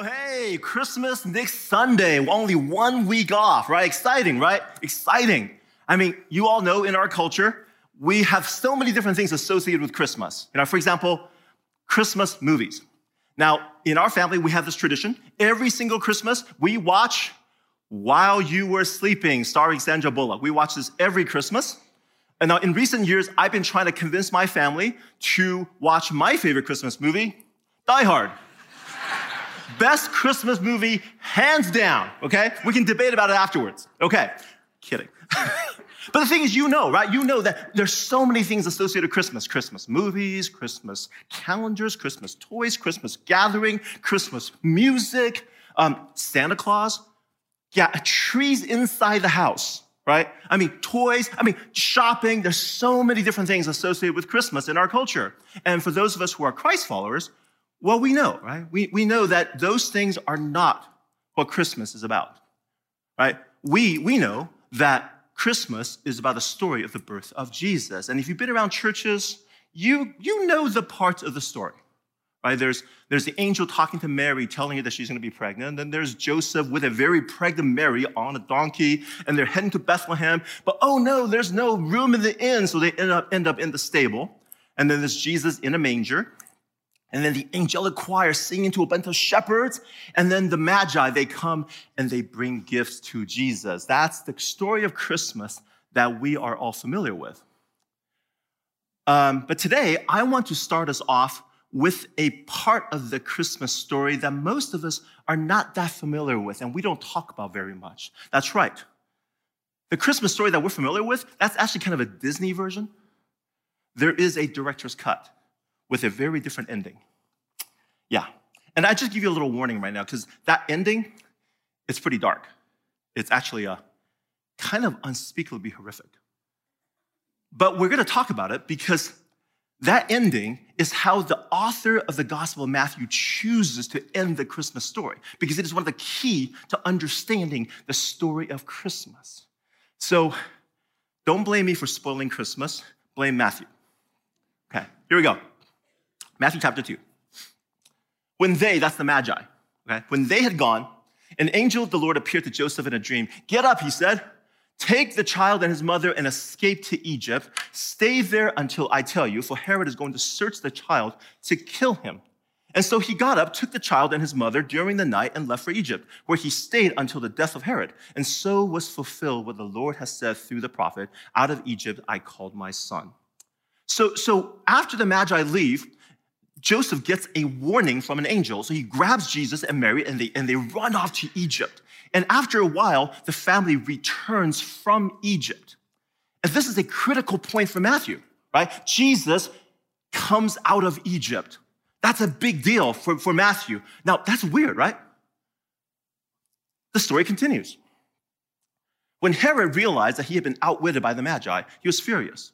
Oh, hey, Christmas next Sunday, only one week off, right? Exciting, right? Exciting. I mean, you all know in our culture, we have so many different things associated with Christmas. You know, for example, Christmas movies. Now, in our family, we have this tradition. Every single Christmas, we watch While You Were Sleeping, starring Sandra Bullock. We watch this every Christmas. And now, in recent years, I've been trying to convince my family to watch my favorite Christmas movie, Die Hard. Best Christmas movie, hands down, okay? We can debate about it afterwards. Okay, kidding. but the thing is, you know, right? You know that there's so many things associated with Christmas Christmas movies, Christmas calendars, Christmas toys, Christmas gathering, Christmas music, um, Santa Claus. Yeah, trees inside the house, right? I mean, toys, I mean, shopping. There's so many different things associated with Christmas in our culture. And for those of us who are Christ followers, well, we know, right? We, we know that those things are not what Christmas is about, right? We, we know that Christmas is about the story of the birth of Jesus. And if you've been around churches, you, you know the parts of the story, right? There's, there's the angel talking to Mary, telling her that she's going to be pregnant. And then there's Joseph with a very pregnant Mary on a donkey, and they're heading to Bethlehem. But oh no, there's no room in the inn, so they end up, end up in the stable. And then there's Jesus in a manger. And then the angelic choir singing to a bunch of shepherds. And then the magi, they come and they bring gifts to Jesus. That's the story of Christmas that we are all familiar with. Um, but today, I want to start us off with a part of the Christmas story that most of us are not that familiar with and we don't talk about very much. That's right. The Christmas story that we're familiar with, that's actually kind of a Disney version. There is a director's cut with a very different ending. Yeah. And I just give you a little warning right now because that ending, it's pretty dark. It's actually a kind of unspeakably horrific. But we're going to talk about it because that ending is how the author of the Gospel of Matthew chooses to end the Christmas story because it is one of the key to understanding the story of Christmas. So don't blame me for spoiling Christmas, blame Matthew. Okay, here we go. Matthew chapter 2. When they, that's the Magi, okay, when they had gone, an angel of the Lord appeared to Joseph in a dream. Get up, he said. Take the child and his mother and escape to Egypt. Stay there until I tell you, for Herod is going to search the child to kill him. And so he got up, took the child and his mother during the night, and left for Egypt, where he stayed until the death of Herod. And so was fulfilled what the Lord has said through the prophet Out of Egypt I called my son. So, so after the Magi leave, Joseph gets a warning from an angel. So he grabs Jesus and Mary and they, and they run off to Egypt. And after a while, the family returns from Egypt. And this is a critical point for Matthew, right? Jesus comes out of Egypt. That's a big deal for, for Matthew. Now, that's weird, right? The story continues. When Herod realized that he had been outwitted by the Magi, he was furious.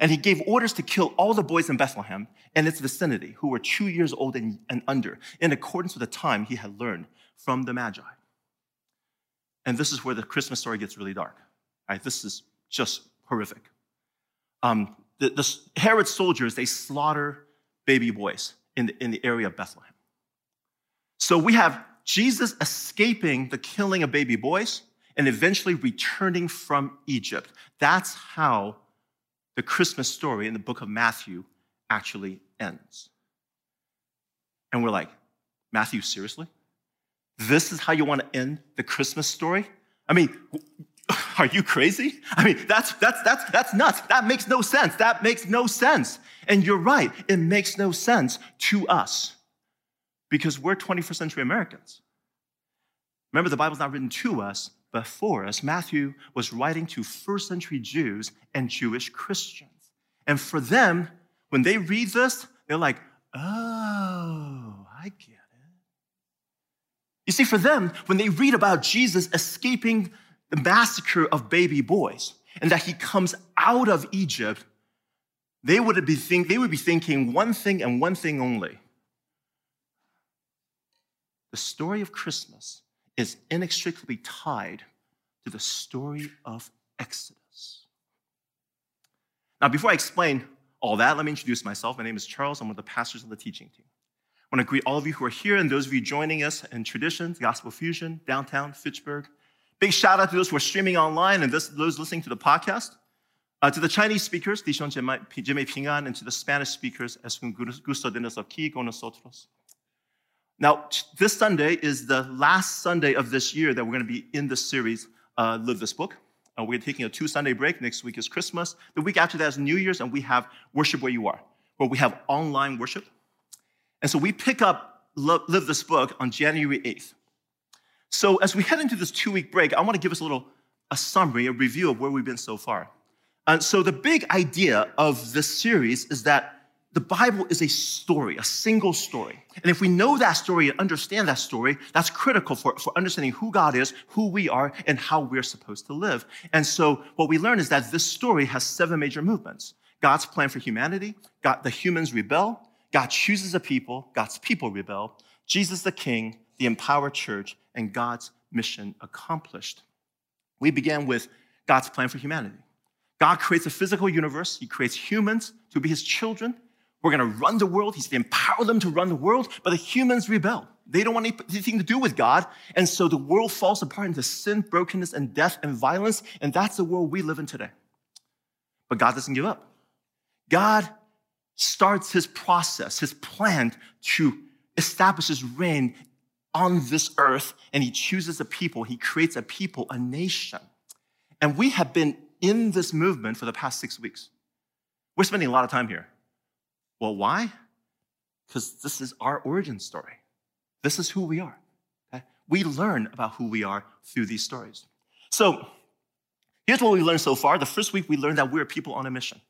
And he gave orders to kill all the boys in Bethlehem and its vicinity who were two years old and, and, under, in accordance with the time he had learned from the Magi. And this is where the Christmas story gets really dark. Right? This is just horrific. Um, the, the Herod's soldiers, they slaughter baby boys in the, in the area of Bethlehem. So we have Jesus escaping the killing of baby boys and eventually returning from Egypt. That's how the Christmas story in the book of Matthew actually ends. And we're like, Matthew, seriously? This is how you want to end the Christmas story? I mean, are you crazy? I mean, that's, that's, that's, that's nuts. That makes no sense. That makes no sense. And you're right, it makes no sense to us because we're 21st century Americans. Remember, the Bible's not written to us, before us, Matthew was writing to first century Jews and Jewish Christians. And for them, when they read this, they're like, oh, I get it. You see, for them, when they read about Jesus escaping the massacre of baby boys and that he comes out of Egypt, they would be, think, they would be thinking one thing and one thing only. The story of Christmas is inextricably tied to the story of Exodus. Now, before I explain all that, let me introduce myself. My name is Charles. I'm one of the pastors of the teaching team. I want to greet all of you who are here and those of you joining us in Traditions, Gospel Fusion, downtown Fitchburg. Big shout out to those who are streaming online and those listening to the podcast. Uh, to the Chinese speakers, Dishon Jimmy Pingan, and to the Spanish speakers, es un gusto de nosotros. Now, this Sunday is the last Sunday of this year that we're going to be in the series, uh, Live This Book. Uh, we're taking a two Sunday break. Next week is Christmas. The week after that is New Year's, and we have Worship Where You Are, where we have online worship. And so we pick up Live This Book on January 8th. So as we head into this two week break, I want to give us a little a summary, a review of where we've been so far. And so the big idea of this series is that the Bible is a story, a single story. And if we know that story and understand that story, that's critical for, for understanding who God is, who we are, and how we're supposed to live. And so what we learn is that this story has seven major movements. God's plan for humanity, God, the humans rebel, God chooses a people, God's people rebel, Jesus the king, the empowered church, and God's mission accomplished. We began with God's plan for humanity. God creates a physical universe. He creates humans to be his children. We're going to run the world. He's to empower them to run the world. But the humans rebel. They don't want anything to do with God. And so the world falls apart into sin, brokenness, and death and violence. And that's the world we live in today. But God doesn't give up. God starts his process, his plan to establish his reign on this earth. And he chooses a people. He creates a people, a nation. And we have been in this movement for the past six weeks. We're spending a lot of time here. Well, why? Because this is our origin story. This is who we are. Okay? We learn about who we are through these stories. So, here's what we learned so far. The first week, we learned that we're people on a mission,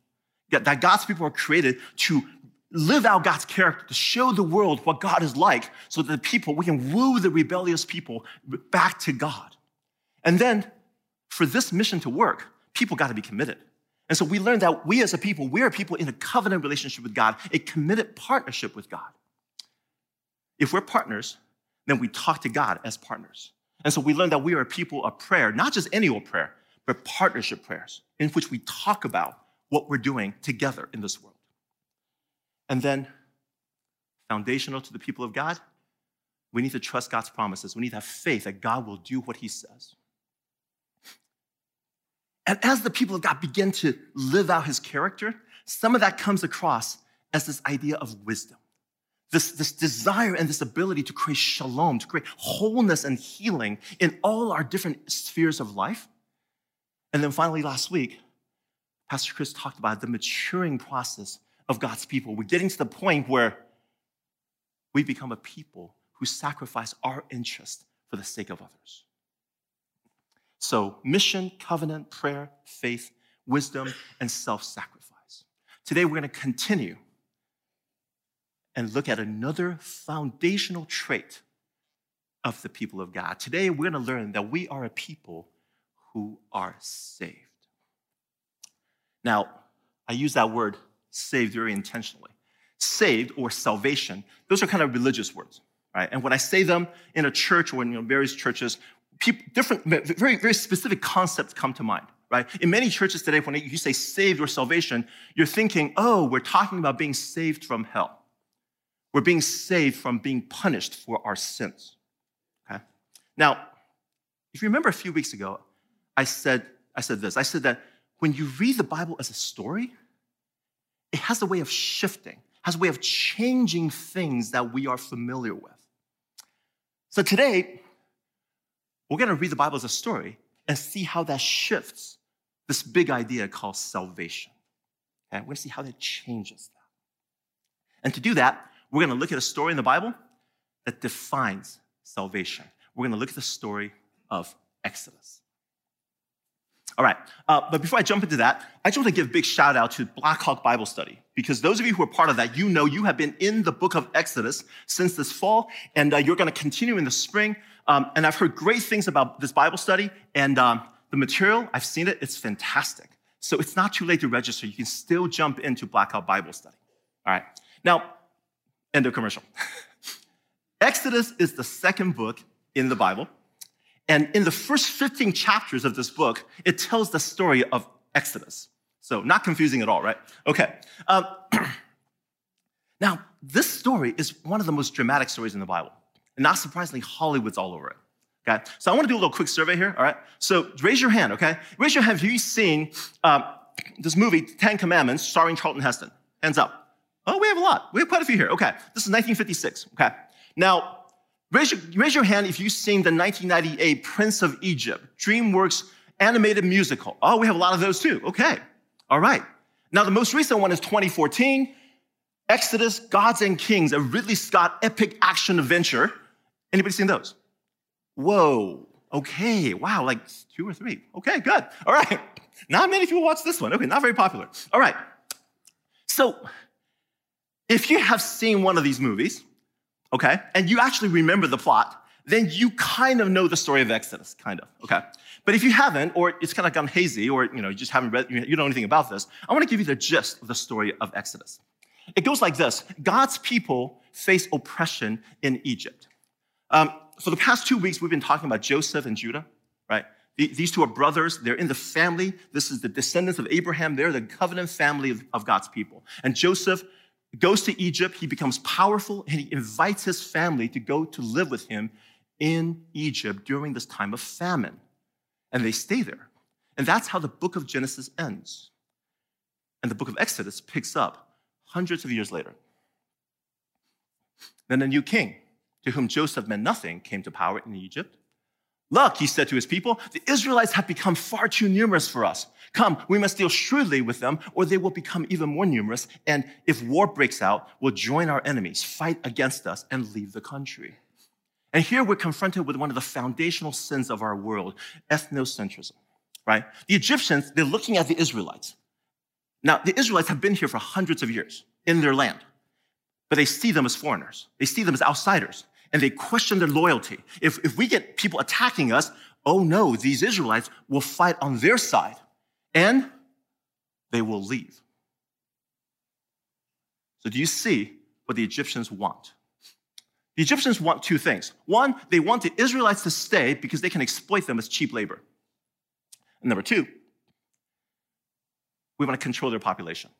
that God's people are created to live out God's character, to show the world what God is like, so that the people, we can woo the rebellious people back to God. And then, for this mission to work, people got to be committed. And so we learned that we as a people, we are people in a covenant relationship with God, a committed partnership with God. If we're partners, then we talk to God as partners. And so we learned that we are a people of prayer, not just any old prayer, but partnership prayers in which we talk about what we're doing together in this world. And then, foundational to the people of God, we need to trust God's promises. We need to have faith that God will do what he says. And as the people of God begin to live out his character, some of that comes across as this idea of wisdom. This, this desire and this ability to create shalom, to create wholeness and healing in all our different spheres of life. And then finally, last week, Pastor Chris talked about the maturing process of God's people. We're getting to the point where we become a people who sacrifice our interest for the sake of others. So, mission, covenant, prayer, faith, wisdom, and self sacrifice. Today, we're going to continue and look at another foundational trait of the people of God. Today, we're going to learn that we are a people who are saved. Now, I use that word saved very intentionally. Saved or salvation, those are kind of religious words, right? And when I say them in a church or in you know, various churches, people, different, very, very specific concepts come to mind, right? In many churches today, when you say saved or salvation, you're thinking, oh, we're talking about being saved from hell. We're being saved from being punished for our sins. Okay? Now, if you remember a few weeks ago, I said, I said this. I said that when you read the Bible as a story, it has a way of shifting, has a way of changing things that we are familiar with. So today, we're going to read the Bible as a story and see how that shifts this big idea called salvation. Okay? We're going to see how that changes that. And to do that, we're going to look at a story in the Bible that defines salvation. We're going to look at the story of Exodus. All right, uh, but before I jump into that, I just want to give a big shout out to Blackhawk Bible Study because those of you who are part of that, you know you have been in the book of Exodus since this fall, and uh, you're going to continue in the spring. Um, and I've heard great things about this Bible study and um, the material. I've seen it, it's fantastic. So it's not too late to register. You can still jump into Blackhawk Bible Study. All right. Now, end of commercial. Exodus is the second book in the Bible. And in the first 15 chapters of this book, it tells the story of Exodus. So, not confusing at all, right? Okay. Um, Now, this story is one of the most dramatic stories in the Bible. And not surprisingly, Hollywood's all over it. Okay? So I want to do a little quick survey here, all right? So raise your hand, okay? Raise your hand if you've seen um, this movie, Ten Commandments, starring Charlton Heston. Hands up. Oh, we have a lot. We have quite a few here. Okay. This is 1956. Okay. Now, raise your, raise your hand if you've seen the 1998 Prince of Egypt, DreamWorks animated musical. Oh, we have a lot of those too. Okay. All right. Now, the most recent one is 2014, Exodus, Gods and Kings, a Ridley Scott epic action adventure. Anybody seen those? Whoa. Okay. Wow. Like two or three. Okay, good. All right. Not many people watch this one. Okay, not very popular. All right. So, if you have seen one of these movies, okay, and you actually remember the plot, then you kind of know the story of Exodus, kind of, okay? But if you haven't, or it's kind of gone hazy, or you know, you just haven't read, you don't know anything about this, I want to give you the gist of the story of Exodus. It goes like this God's people face oppression in Egypt. Um, for the past two weeks, we've been talking about Joseph and Judah, right? These two are brothers. They're in the family. This is the descendants of Abraham. They're the covenant family of, of God's people. And Joseph goes to Egypt. He becomes powerful and he invites his family to go to live with him in Egypt during this time of famine. And they stay there. And that's how the book of Genesis ends. And the book of Exodus picks up hundreds of years later. Then a new king, to whom Joseph meant nothing, came to power in Egypt. Look, he said to his people, the Israelites have become far too numerous for us. Come, we must deal shrewdly with them, or they will become even more numerous. And if war breaks out, we'll join our enemies, fight against us, and leave the country. And here we're confronted with one of the foundational sins of our world ethnocentrism, right? The Egyptians, they're looking at the Israelites. Now, the Israelites have been here for hundreds of years in their land, but they see them as foreigners, they see them as outsiders and they question their loyalty. If, if we get people attacking us, oh no, these Israelites will fight on their side and they will leave. So, do you see what the Egyptians want? The Egyptians want two things. One, they want the Israelites to stay because they can exploit them as cheap labor. And number two, we want to control their population.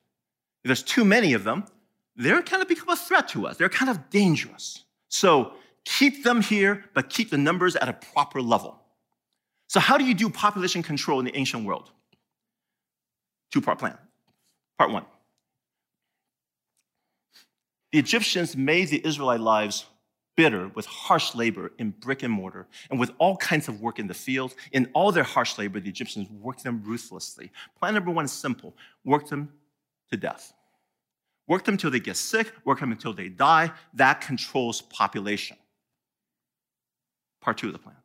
If there's too many of them, they're kind of become a threat to us. They're kind of dangerous. So keep them here, but keep the numbers at a proper level. So, how do you do population control in the ancient world? Two part plan. Part one the Egyptians made the Israelite lives bitter with harsh labor in brick and mortar and with all kinds of work in the field. In all their harsh labor, the Egyptians worked them ruthlessly. Plan number one is simple work them to death. Work them until they get sick, work them until they die. That controls population. Part two of the plan.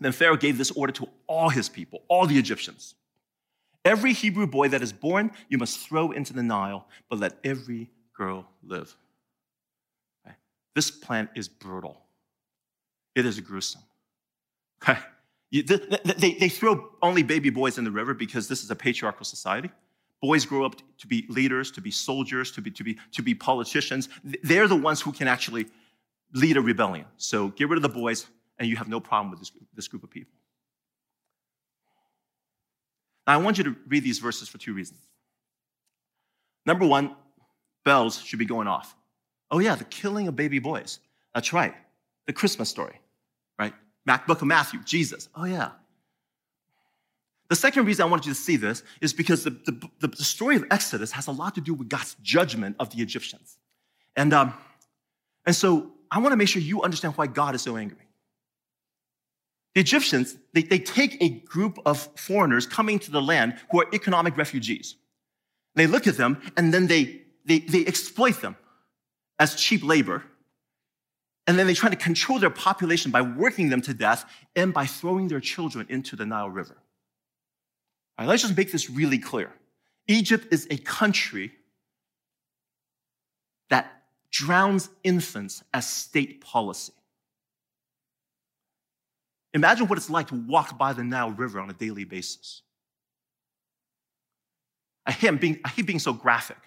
Then Pharaoh gave this order to all his people, all the Egyptians. Every Hebrew boy that is born, you must throw into the Nile, but let every girl live. Okay? This plan is brutal. It is gruesome. Okay? They, they throw only baby boys in the river because this is a patriarchal society. Boys grow up to be leaders, to be soldiers, to be, to be, to be politicians. They're the ones who can actually lead a rebellion. So get rid of the boys, and you have no problem with this, this group of people. Now, I want you to read these verses for two reasons. Number one, bells should be going off. Oh, yeah, the killing of baby boys. That's right. The Christmas story, right? Book of Matthew, Jesus. Oh, yeah. The second reason I wanted you to see this is because the, the, the story of Exodus has a lot to do with God's judgment of the Egyptians. And, um, and so I want to make sure you understand why God is so angry. The Egyptians, they, they take a group of foreigners coming to the land who are economic refugees. They look at them and then they, they, they exploit them as cheap labor. And then they try to control their population by working them to death and by throwing their children into the Nile River. Let's just make this really clear. Egypt is a country that drowns infants as state policy. Imagine what it's like to walk by the Nile River on a daily basis. I hate being, I hate being so graphic,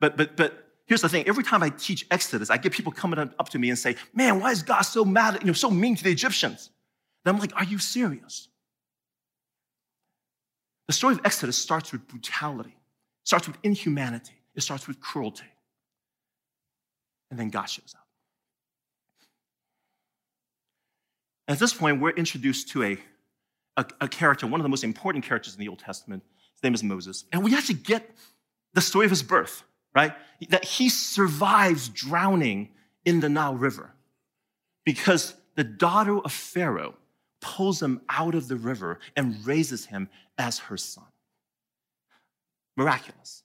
but, but, but here's the thing. Every time I teach Exodus, I get people coming up to me and say, man, why is God so mad, you know, so mean to the Egyptians? And I'm like, are you serious? The story of Exodus starts with brutality, starts with inhumanity. It starts with cruelty. And then God shows up. At this point, we're introduced to a, a, a, character, one of the most important characters in the Old Testament. His name is Moses. And we actually get the story of his birth, right? That he survives drowning in the Nile River because the daughter of Pharaoh pulls him out of the river and raises him as her son. Miraculous.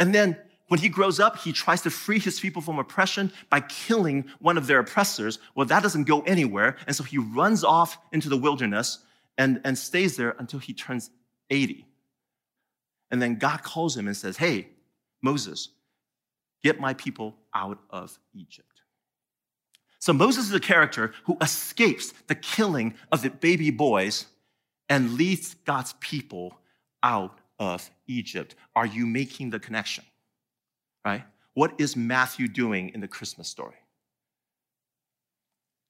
And then when he grows up, he tries to free his people from oppression by killing one of their oppressors. Well, that doesn't go anywhere. And so he runs off into the wilderness and, and stays there until he turns 80. And then God calls him and says, Hey, Moses, get my people out of Egypt. So Moses is a character who escapes the killing of the baby boys and leads God's people out of Egypt. Are you making the connection? Right? What is Matthew doing in the Christmas story?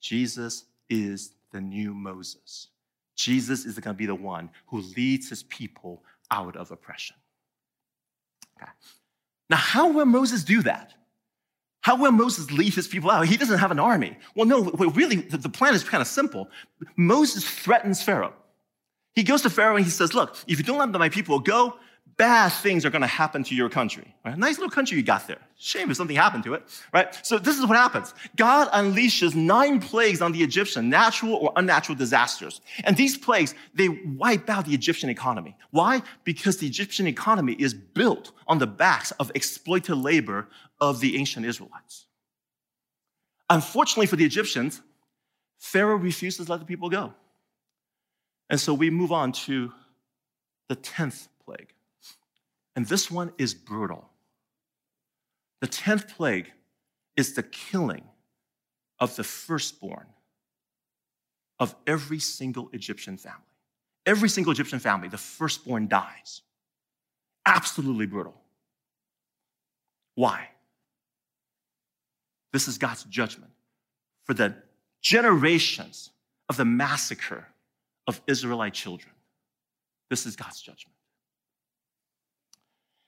Jesus is the new Moses. Jesus is going to be the one who leads his people out of oppression. Okay. Now, how will Moses do that? How will Moses lead his people out? He doesn't have an army. Well, no, really, the plan is kind of simple. Moses threatens Pharaoh. He goes to Pharaoh and he says, Look, if you don't let my people go, bad things are going to happen to your country. Right? Nice little country you got there. Shame if something happened to it, right? So this is what happens. God unleashes nine plagues on the Egyptian, natural or unnatural disasters. And these plagues, they wipe out the Egyptian economy. Why? Because the Egyptian economy is built on the backs of exploited labor of the ancient Israelites. Unfortunately for the Egyptians, Pharaoh refuses to let the people go. And so we move on to the 10th plague. And this one is brutal. The 10th plague is the killing of the firstborn of every single Egyptian family. Every single Egyptian family, the firstborn dies. Absolutely brutal. Why? This is God's judgment for the generations of the massacre of Israelite children. This is God's judgment.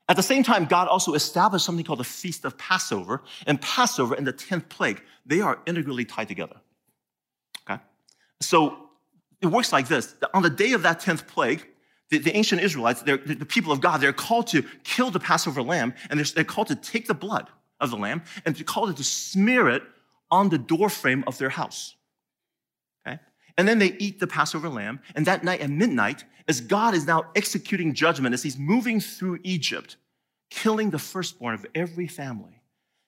At the same time, God also established something called the Feast of Passover, and Passover and the 10th plague, they are integrally tied together. Okay? So it works like this. On the day of that 10th plague, the, the ancient Israelites, the people of God, they're called to kill the Passover lamb, and they're, they're called to take the blood of the lamb and to call it to smear it on the doorframe of their house. Okay? And then they eat the Passover lamb, and that night at midnight, as God is now executing judgment, as he's moving through Egypt, killing the firstborn of every family,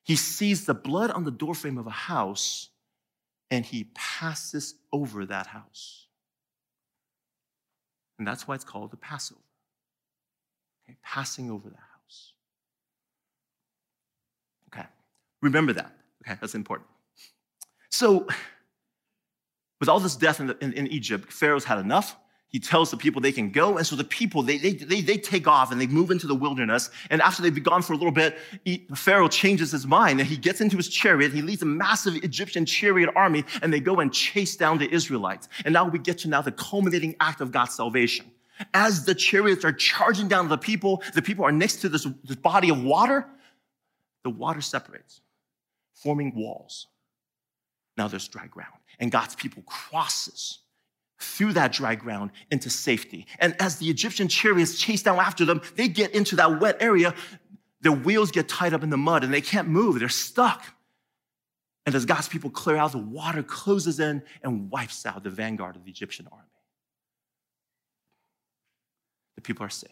he sees the blood on the doorframe of a house and he passes over that house. And that's why it's called the Passover. Okay, passing over that house. Okay, remember that. Okay, that's important. So, with all this death in, the, in, in Egypt, Pharaoh's had enough he tells the people they can go. And so the people, they, they, they, they, take off and they move into the wilderness. And after they've been gone for a little bit, he, Pharaoh changes his mind and he gets into his chariot. He leads a massive Egyptian chariot army and they go and chase down the Israelites. And now we get to now the culminating act of God's salvation. As the chariots are charging down the people, the people are next to this, this body of water. The water separates, forming walls. Now there's dry ground. And God's people crosses through that dry ground into safety. And as the Egyptian chariots chase down after them, they get into that wet area. Their wheels get tied up in the mud and they can't move. They're stuck. And as God's people clear out, the water closes in and wipes out the vanguard of the Egyptian army. The people are safe.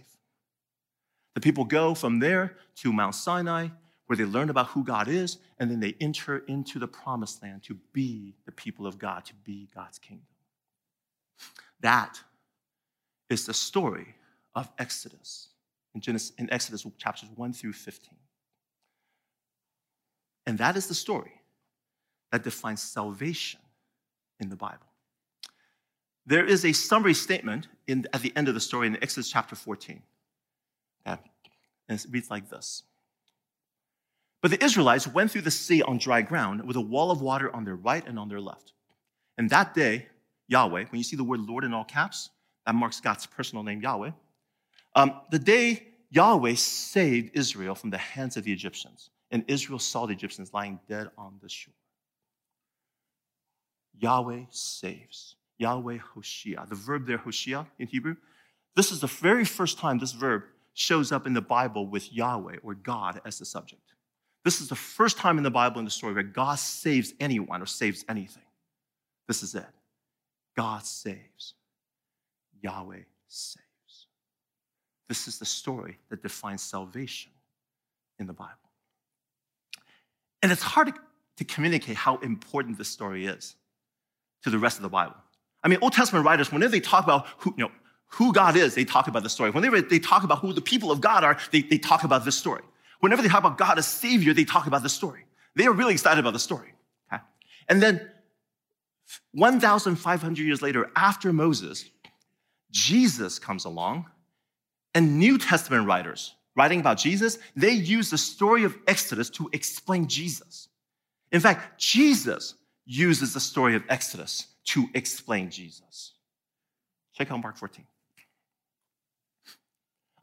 The people go from there to Mount Sinai, where they learn about who God is, and then they enter into the promised land to be the people of God, to be God's kingdom. That is the story of Exodus in, Genesis, in Exodus chapters 1 through 15. And that is the story that defines salvation in the Bible. There is a summary statement in, at the end of the story in Exodus chapter 14. and it reads like this But the Israelites went through the sea on dry ground with a wall of water on their right and on their left. And that day, Yahweh, when you see the word Lord in all caps, that marks God's personal name, Yahweh. Um, the day Yahweh saved Israel from the hands of the Egyptians, and Israel saw the Egyptians lying dead on the shore. Yahweh saves. Yahweh Hoshea. The verb there, Hoshea, in Hebrew, this is the very first time this verb shows up in the Bible with Yahweh or God as the subject. This is the first time in the Bible in the story where God saves anyone or saves anything. This is it. God saves. Yahweh saves. This is the story that defines salvation in the Bible. And it's hard to communicate how important this story is to the rest of the Bible. I mean, Old Testament writers, whenever they talk about who, you know, who God is, they talk about the story. Whenever they talk about who the people of God are, they, they talk about this story. Whenever they talk about God as Savior, they talk about the story. They are really excited about the story. Okay? And then 1,500 years later, after Moses, Jesus comes along, and New Testament writers writing about Jesus, they use the story of Exodus to explain Jesus. In fact, Jesus uses the story of Exodus to explain Jesus. Check out Mark 14.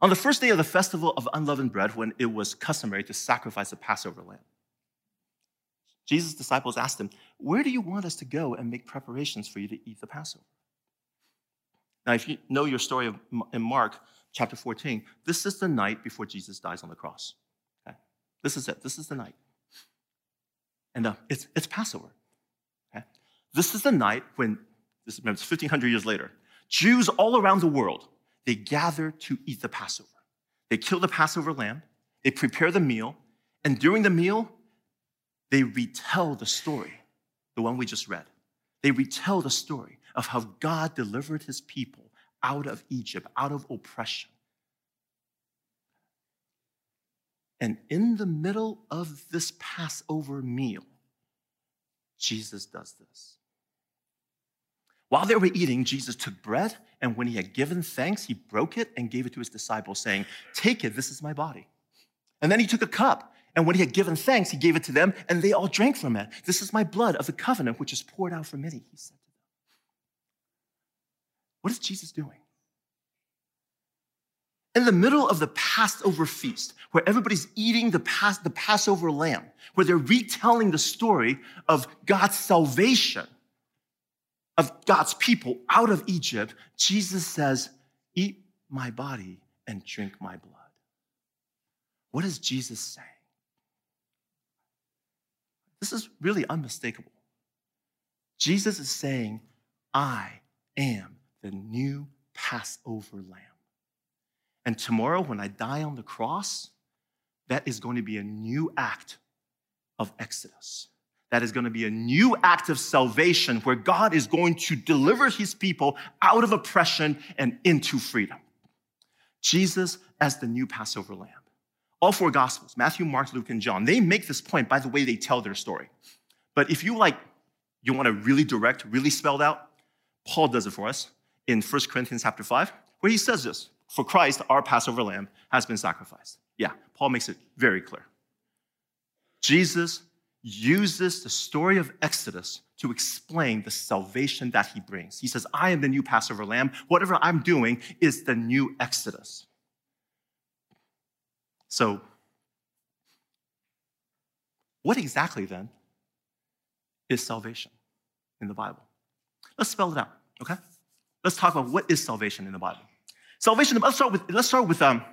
On the first day of the festival of unleavened bread, when it was customary to sacrifice a Passover lamb, Jesus' disciples asked him, Where do you want us to go and make preparations for you to eat the Passover? Now, if you know your story of, in Mark chapter 14, this is the night before Jesus dies on the cross. Okay? This is it. This is the night. And uh, it's, it's Passover. Okay? This is the night when, this is 1500 years later, Jews all around the world they gather to eat the Passover. They kill the Passover lamb, they prepare the meal, and during the meal, they retell the story, the one we just read. They retell the story of how God delivered his people out of Egypt, out of oppression. And in the middle of this Passover meal, Jesus does this. While they were eating, Jesus took bread, and when he had given thanks, he broke it and gave it to his disciples, saying, Take it, this is my body. And then he took a cup, and when he had given thanks, he gave it to them, and they all drank from it. This is my blood of the covenant, which is poured out for many, he said to them. What is Jesus doing? In the middle of the Passover feast, where everybody's eating the, Pas- the Passover lamb, where they're retelling the story of God's salvation, of God's people out of Egypt, Jesus says, Eat my body and drink my blood. What is Jesus saying? This is really unmistakable. Jesus is saying, I am the new Passover lamb. And tomorrow, when I die on the cross, that is going to be a new act of Exodus that is going to be a new act of salvation where God is going to deliver his people out of oppression and into freedom. Jesus as the new Passover lamb. All four gospels, Matthew, Mark, Luke, and John, they make this point by the way they tell their story. But if you like, you want to really direct, really spelled out, Paul does it for us in 1 Corinthians chapter 5, where he says this, for Christ, our Passover lamb, has been sacrificed. Yeah, Paul makes it very clear. Jesus uses the story of Exodus to explain the salvation that he brings. He says, I am the new Passover lamb. Whatever I'm doing is the new Exodus. So, what exactly then is salvation in the Bible? Let's spell it out, okay? Let's talk about what is salvation in the Bible. Salvation, let's start with, let's start with, um,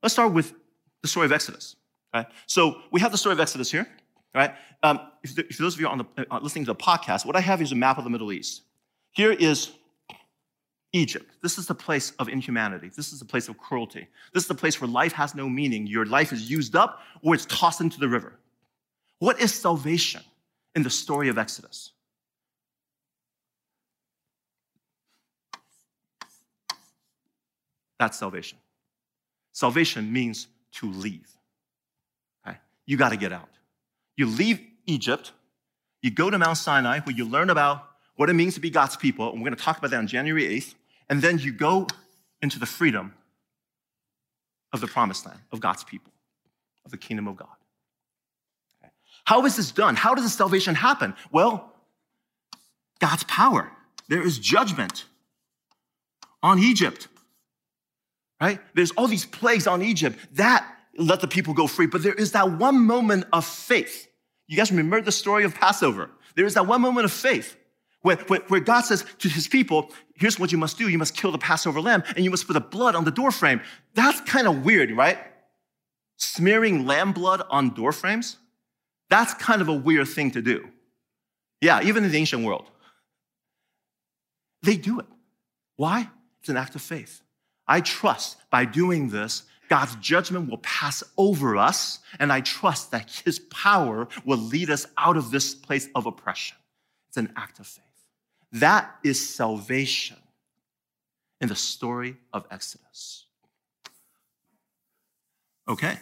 let's start with the story of Exodus. Okay? So we have the story of Exodus here right? Um, if, those of you on the, uh, listening to the podcast, what I have is a map of the Middle East. Here is Egypt. This is the place of inhumanity. This is the place of cruelty. This is the place where life has no meaning. Your life is used up or it's tossed into the river. What is salvation in the story of Exodus? That's salvation. Salvation means to leave. Okay? You got to get out. You leave Egypt, you go to Mount Sinai, where you learn about what it means to be God's people, and we're going to talk about that on January 8th, and then you go into the freedom of the promised land, of God's people, of the kingdom of God. How is this done? How does this salvation happen? Well, God's power. There is judgment on Egypt. right? There's all these plagues on Egypt. That let the people go free. But there is that one moment of faith. You guys remember the story of Passover? There is that one moment of faith where, where, where, God says to his people, here's what you must do. You must kill the Passover lamb and you must put the blood on the doorframe. That's kind of weird, right? Smearing lamb blood on doorframes? That's kind of a weird thing to do. Yeah, even in the ancient world. They do it. Why? It's an act of faith. I trust by doing this, God's judgment will pass over us, and I trust that His power will lead us out of this place of oppression. It's an act of faith. That is salvation in the story of Exodus. Okay,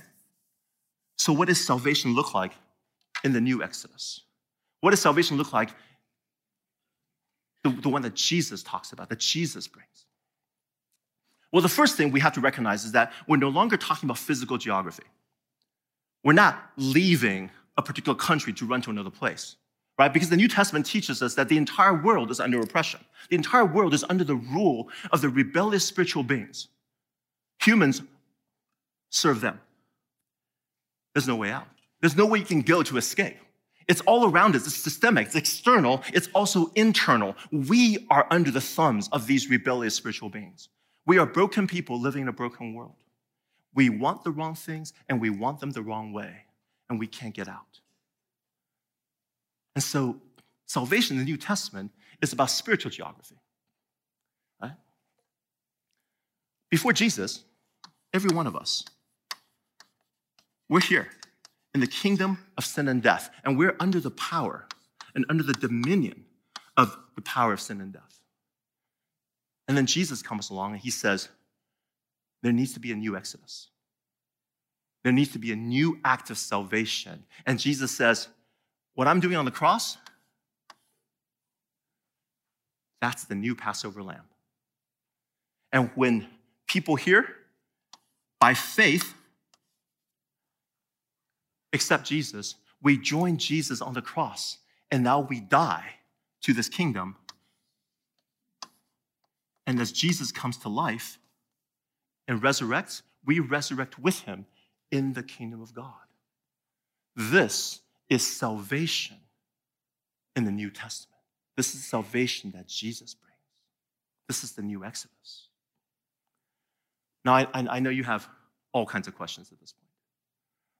so what does salvation look like in the new Exodus? What does salvation look like? The, the one that Jesus talks about, that Jesus brings. Well, the first thing we have to recognize is that we're no longer talking about physical geography. We're not leaving a particular country to run to another place, right? Because the New Testament teaches us that the entire world is under oppression. The entire world is under the rule of the rebellious spiritual beings. Humans serve them. There's no way out. There's no way you can go to escape. It's all around us. It's systemic. It's external. It's also internal. We are under the thumbs of these rebellious spiritual beings. We are broken people living in a broken world. We want the wrong things and we want them the wrong way, and we can't get out. And so, salvation in the New Testament is about spiritual geography. Right? Before Jesus, every one of us, we're here in the kingdom of sin and death, and we're under the power and under the dominion of the power of sin and death. And then Jesus comes along and he says, There needs to be a new exodus. There needs to be a new act of salvation. And Jesus says, What I'm doing on the cross, that's the new Passover lamb. And when people hear, by faith, accept Jesus, we join Jesus on the cross, and now we die to this kingdom and as Jesus comes to life and resurrects, we resurrect with him in the kingdom of God. This is salvation in the New Testament. This is salvation that Jesus brings. This is the new Exodus. Now, I, I know you have all kinds of questions at this point.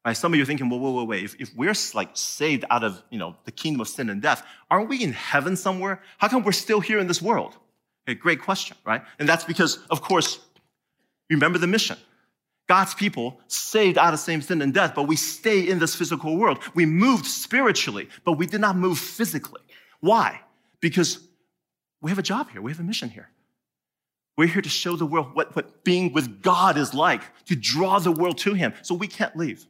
Right? Some of you are thinking, well, wait, wait, wait. If, if we're like saved out of you know the kingdom of sin and death, aren't we in heaven somewhere? How come we're still here in this world? A great question, right? And that's because, of course, remember the mission. God's people saved out of same sin and death, but we stay in this physical world. We moved spiritually, but we did not move physically. Why? Because we have a job here, we have a mission here. We're here to show the world what, what being with God is like, to draw the world to Him. So we can't leave.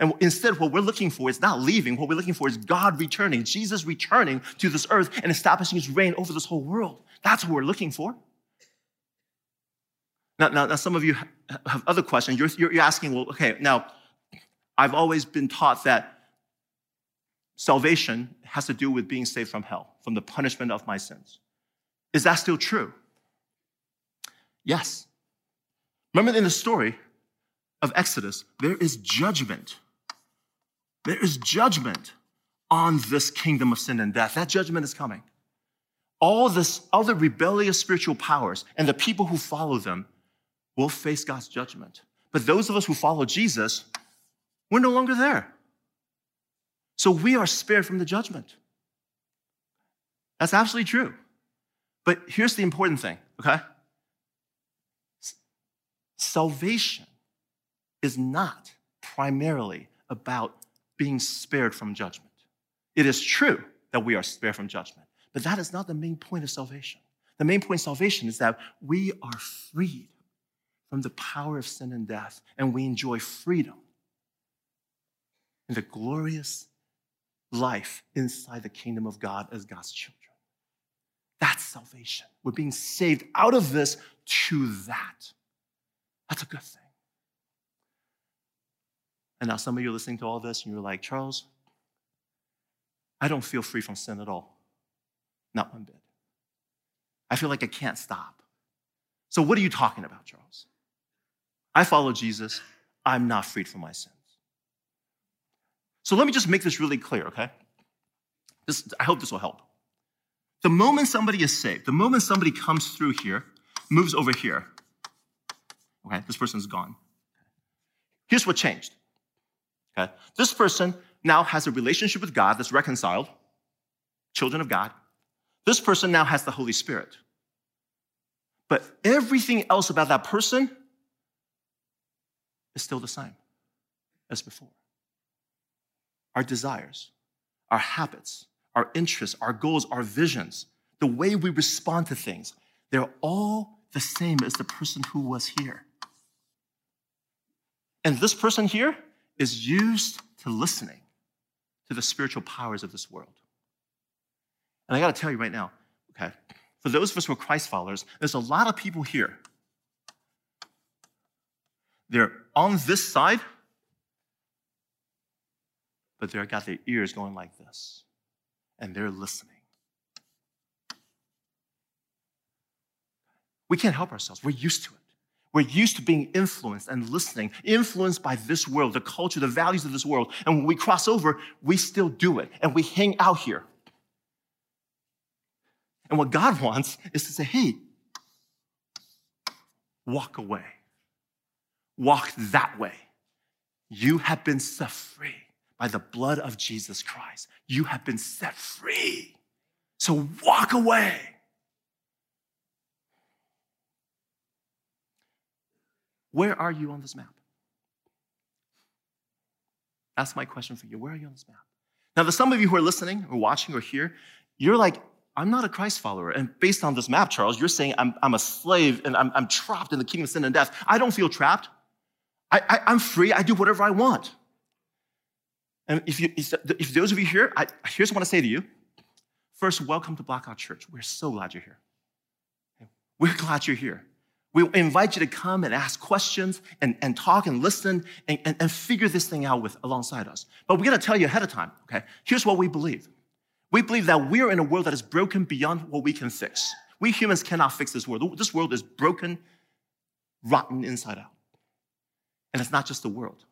And instead, what we're looking for is not leaving. What we're looking for is God returning, Jesus returning to this earth and establishing His reign over this whole world. That's what we're looking for. Now, now, now some of you have other questions. You're, you're asking, well, okay, now, I've always been taught that salvation has to do with being saved from hell, from the punishment of my sins. Is that still true? Yes. Remember in the story of Exodus, there is judgment. There is judgment on this kingdom of sin and death. That judgment is coming all this other rebellious spiritual powers and the people who follow them will face God's judgment. But those of us who follow Jesus, we're no longer there. So we are spared from the judgment. That's absolutely true. But here's the important thing, okay? Salvation is not primarily about being spared from judgment. It is true that we are spared from judgment. But that is not the main point of salvation. The main point of salvation is that we are freed from the power of sin and death, and we enjoy freedom in the glorious life inside the kingdom of God as God's children. That's salvation. We're being saved out of this to that. That's a good thing. And now some of you are listening to all this and you're like, Charles, I don't feel free from sin at all. Not one bit. I feel like I can't stop. So, what are you talking about, Charles? I follow Jesus, I'm not freed from my sins. So let me just make this really clear, okay? This, I hope this will help. The moment somebody is saved, the moment somebody comes through here, moves over here, okay, this person's gone. Here's what changed. Okay, this person now has a relationship with God that's reconciled, children of God. This person now has the Holy Spirit. But everything else about that person is still the same as before. Our desires, our habits, our interests, our goals, our visions, the way we respond to things, they're all the same as the person who was here. And this person here is used to listening to the spiritual powers of this world. And I got to tell you right now, okay, for those of us who are Christ followers, there's a lot of people here. They're on this side, but they've got their ears going like this, and they're listening. We can't help ourselves. We're used to it. We're used to being influenced and listening, influenced by this world, the culture, the values of this world. And when we cross over, we still do it and we hang out here. And what God wants is to say, hey, walk away, walk that way. You have been set free by the blood of Jesus Christ. You have been set free. So walk away. Where are you on this map? That's my question for you. Where are you on this map? Now, there's some of you who are listening or watching or here, you're like, I'm not a Christ follower. And based on this map, Charles, you're saying I'm, I'm a slave and I'm, I'm trapped in the kingdom of sin and death. I don't feel trapped. I, I, I'm free. I do whatever I want. And if, you, if those of you here, I, here's what I want to say to you. First, welcome to Blackhawk Church. We're so glad you're here. We're glad you're here. We invite you to come and ask questions and, and talk and listen and, and, and figure this thing out with alongside us. But we're going to tell you ahead of time, okay? Here's what we believe. We believe that we're in a world that is broken beyond what we can fix. We humans cannot fix this world. This world is broken, rotten inside out. And it's not just the world.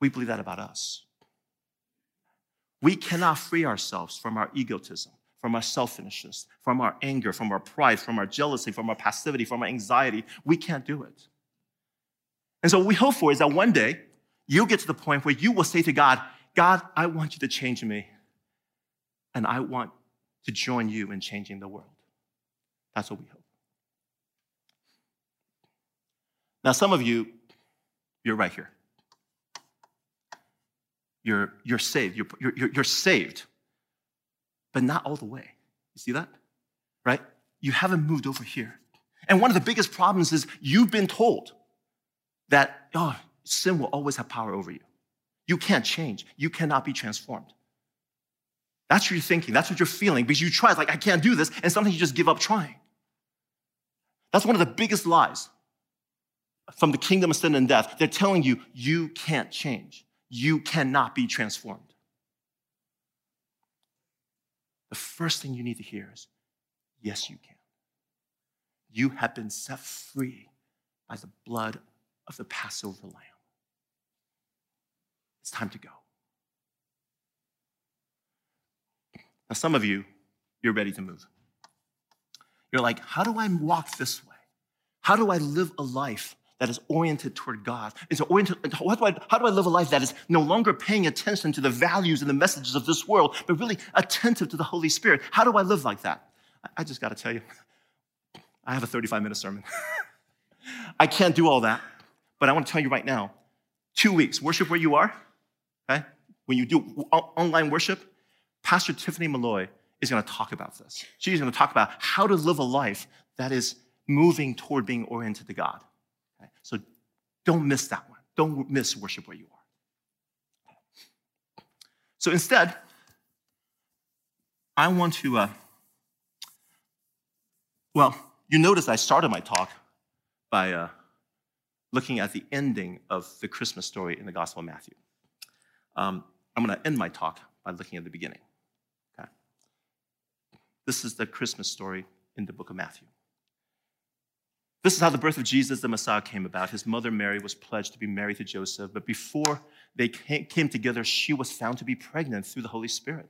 We believe that about us. We cannot free ourselves from our egotism from our selfishness, from our anger, from our pride, from our jealousy, from our passivity, from our anxiety. We can't do it. And so what we hope for is that one day you'll get to the point where you will say to God, God, I want you to change me. And I want to join you in changing the world. That's what we hope. Now, some of you, you're right here. You're, you're saved. You're, you're, you're saved but not all the way. You see that? Right? You haven't moved over here. And one of the biggest problems is you've been told that, oh, sin will always have power over you. You can't change. You cannot be transformed. That's what you're thinking. That's what you're feeling because you try, It's like, I can't do this. And sometimes you just give up trying. That's one of the biggest lies from the kingdom of sin and death. They're telling you, you can't change. You cannot be transformed. the first thing you need to hear is yes, you can. You have been set free by the blood of the Passover lamb. It's time to go. Now, some of you, you're ready to move. You're like, how do I walk this way? How do I live a life that is oriented toward God. It's oriented, how do, I, how do I live a life that is no longer paying attention to the values and the messages of this world, but really attentive to the Holy Spirit? How do I live like that? I just got to tell you, I have a 35 minute sermon. I can't do all that, but I want to tell you right now two weeks, worship where you are, okay? When you do online worship, Pastor Tiffany Malloy is going to talk about this. She's going to talk about how to live a life that is moving toward being oriented to God. Okay? So don't miss that one. Don't miss worship where you are. So instead, I want to, uh, well, you notice I started my talk by uh, looking at the ending of the Christmas story in the Gospel of Matthew. Um, I'm going to end my talk by looking at the beginning. This is the Christmas story in the book of Matthew. This is how the birth of Jesus, the Messiah, came about. His mother Mary was pledged to be married to Joseph, but before they came together, she was found to be pregnant through the Holy Spirit.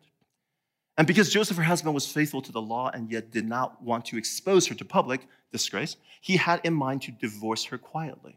And because Joseph, her husband, was faithful to the law and yet did not want to expose her to public disgrace, he had in mind to divorce her quietly.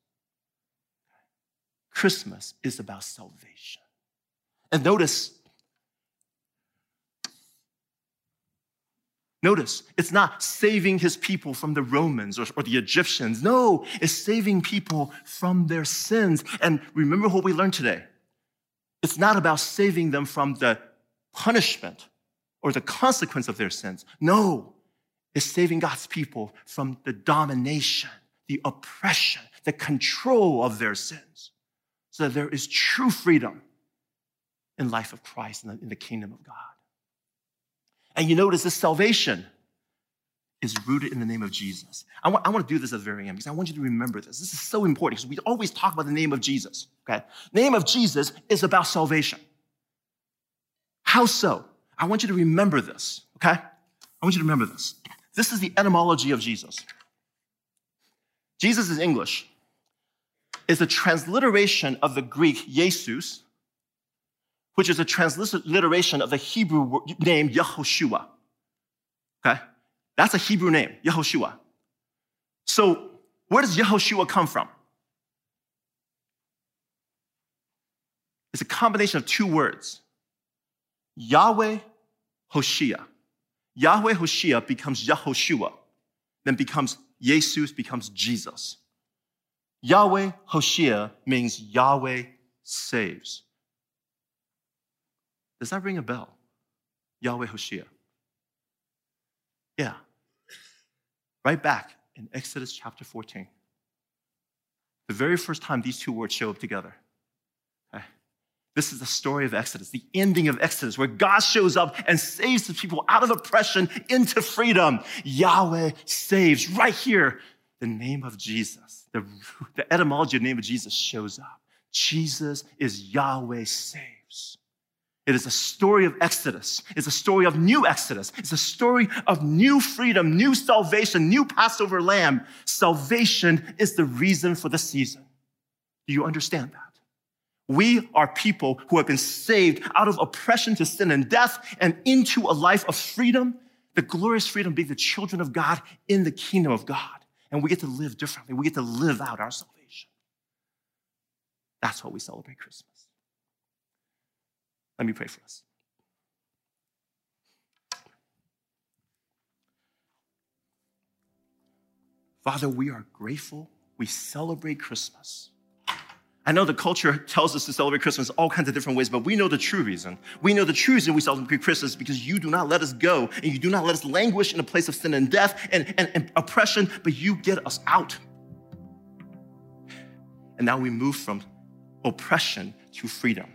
Christmas is about salvation. And notice, Notice, it's not saving his people from the Romans or, or, the Egyptians. No, it's saving people from their sins. And remember what we learned today. It's not about saving them from the punishment or the consequence of their sins. No, it's saving God's people from the domination, the oppression, the control of their sins that there is true freedom in life of Christ the, in the kingdom of God. And you notice this salvation is rooted in the name of Jesus. I want, I want to do this at the very end because I want you to remember this. This is so important because we always talk about the name of Jesus, okay? Name of Jesus is about salvation. How so? I want you to remember this, okay? I want you to remember this. This is the etymology of Jesus. Jesus is English. Is a transliteration of the Greek Jesus, which is a transliteration of the Hebrew name Yehoshua. Okay? That's a Hebrew name, Yehoshua. So, where does Yehoshua come from? It's a combination of two words Yahweh Hoshea. Yahweh Hoshea becomes Yehoshua, then becomes Jesus, becomes Jesus. Yahweh Hoshea means Yahweh saves. Does that ring a bell? Yahweh Hoshea. Yeah. Right back in Exodus chapter 14. The very first time these two words show up together. Okay. This is the story of Exodus, the ending of Exodus, where God shows up and saves the people out of oppression into freedom. Yahweh saves right here. The name of Jesus, the, the etymology of the name of Jesus shows up. Jesus is Yahweh saves. It is a story of Exodus. It's a story of new Exodus. It's a story of new freedom, new salvation, new Passover lamb. Salvation is the reason for the season. Do you understand that? We are people who have been saved out of oppression to sin and death and into a life of freedom, the glorious freedom being the children of God in the kingdom of God. And we get to live differently. We get to live out our salvation. That's what we celebrate Christmas. Let me pray for us. Father, we are grateful. We celebrate Christmas. I know the culture tells us to celebrate Christmas all kinds of different ways, but we know the true reason. We know the true reason we celebrate Christmas because you do not let us go and you do not let us languish in a place of sin and death and, and, and oppression, but you get us out. And now we move from oppression to freedom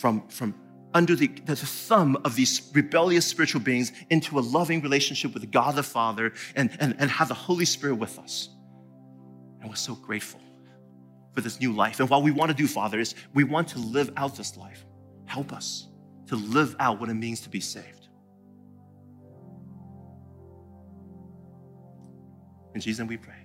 from, from under the, the thumb of these rebellious spiritual beings into a loving relationship with God the Father and, and, and have the Holy Spirit with us. And we're so grateful for this new life. And what we want to do, Father, is we want to live out this life. Help us to live out what it means to be saved. In Jesus' name we pray.